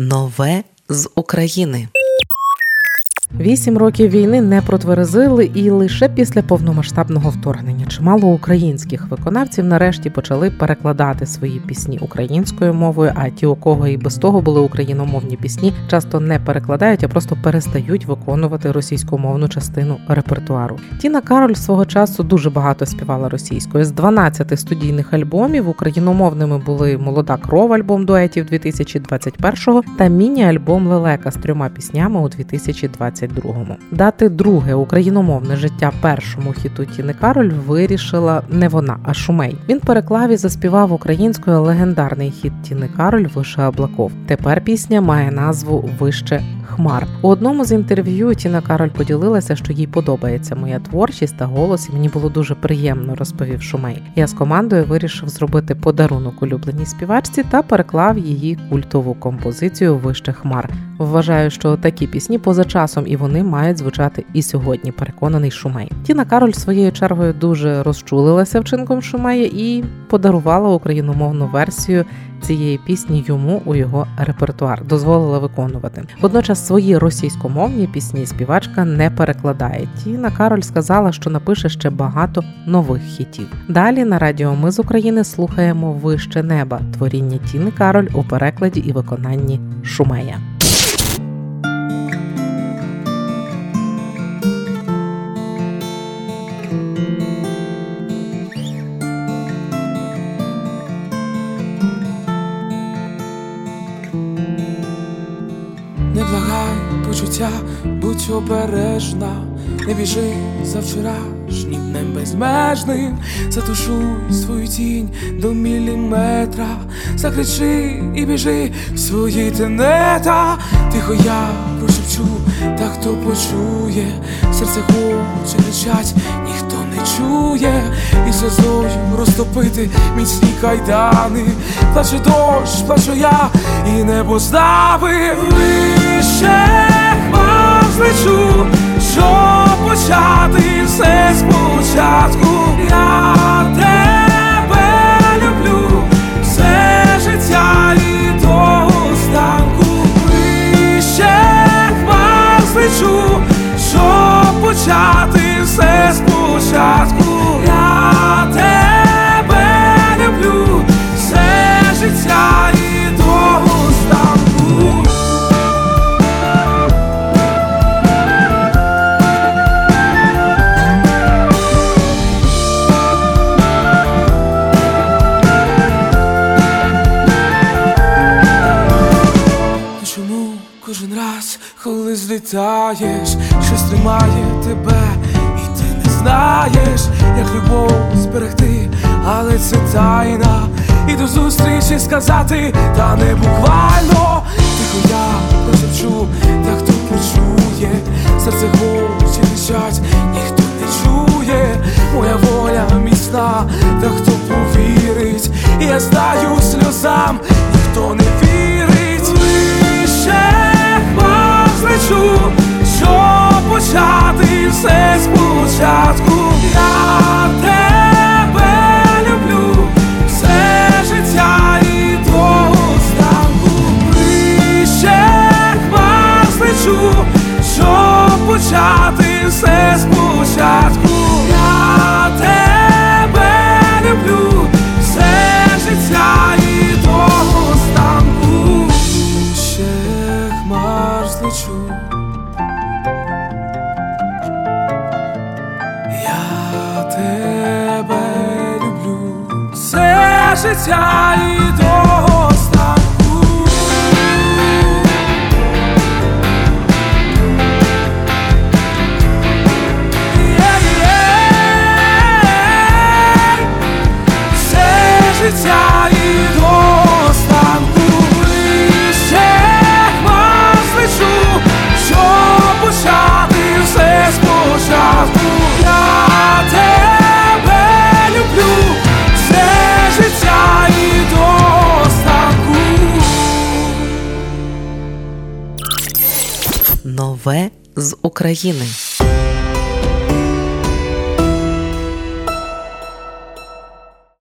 Нове з України. Вісім років війни не протверезили, і лише після повномасштабного вторгнення чимало українських виконавців нарешті почали перекладати свої пісні українською мовою. А ті, у кого і без того були україномовні пісні, часто не перекладають, а просто перестають виконувати російськомовну частину репертуару. Тіна Кароль свого часу дуже багато співала російською. З 12 студійних альбомів україномовними були молода кров альбом дуетів 2021 та міні-альбом Лелека з трьома піснями у 2020 22-му. Дати друге україномовне життя першому хіту Тіни Кароль вирішила не вона, а Шумей. Він переклав і заспівав українською легендарний хіт Тіни Кароль Више Облаков. Тепер пісня має назву Вище хмар. У одному з інтерв'ю Тіна Кароль поділилася, що їй подобається моя творчість та голос, і мені було дуже приємно, розповів Шумей. Я з командою вирішив зробити подарунок улюбленій співачці та переклав її культову композицію Вище хмар. Вважаю, що такі пісні поза часом і вони мають звучати і сьогодні. Переконаний Шумей. Тіна Кароль своєю чергою дуже розчулилася вчинком Шумея і подарувала україномовну версію цієї пісні йому у його репертуар, дозволила виконувати. Водночас свої російськомовні пісні співачка не перекладає. Тіна Кароль сказала, що напише ще багато нових хітів. Далі на радіо Ми з України слухаємо Вище неба творіння Тіни Кароль у перекладі і виконанні Шумея. Не благай почуття, будь обережна, не біжи за вчорашнім днем безмежним, затушуй свою тінь до міліметра, закричи і біжи в свої тенета, тихо я прошепчу, та хто почує, серце хоче кричать, ніхто не чує, і сльозою розтопити міцні кайдани, плаче дощ, плачу я, і небо знави вище коли злітаєш, щось тримає тебе, і ти не знаєш, як любов зберегти, але це тайна. І до зустрічі сказати, та не буквально все все життя і до Нове з України.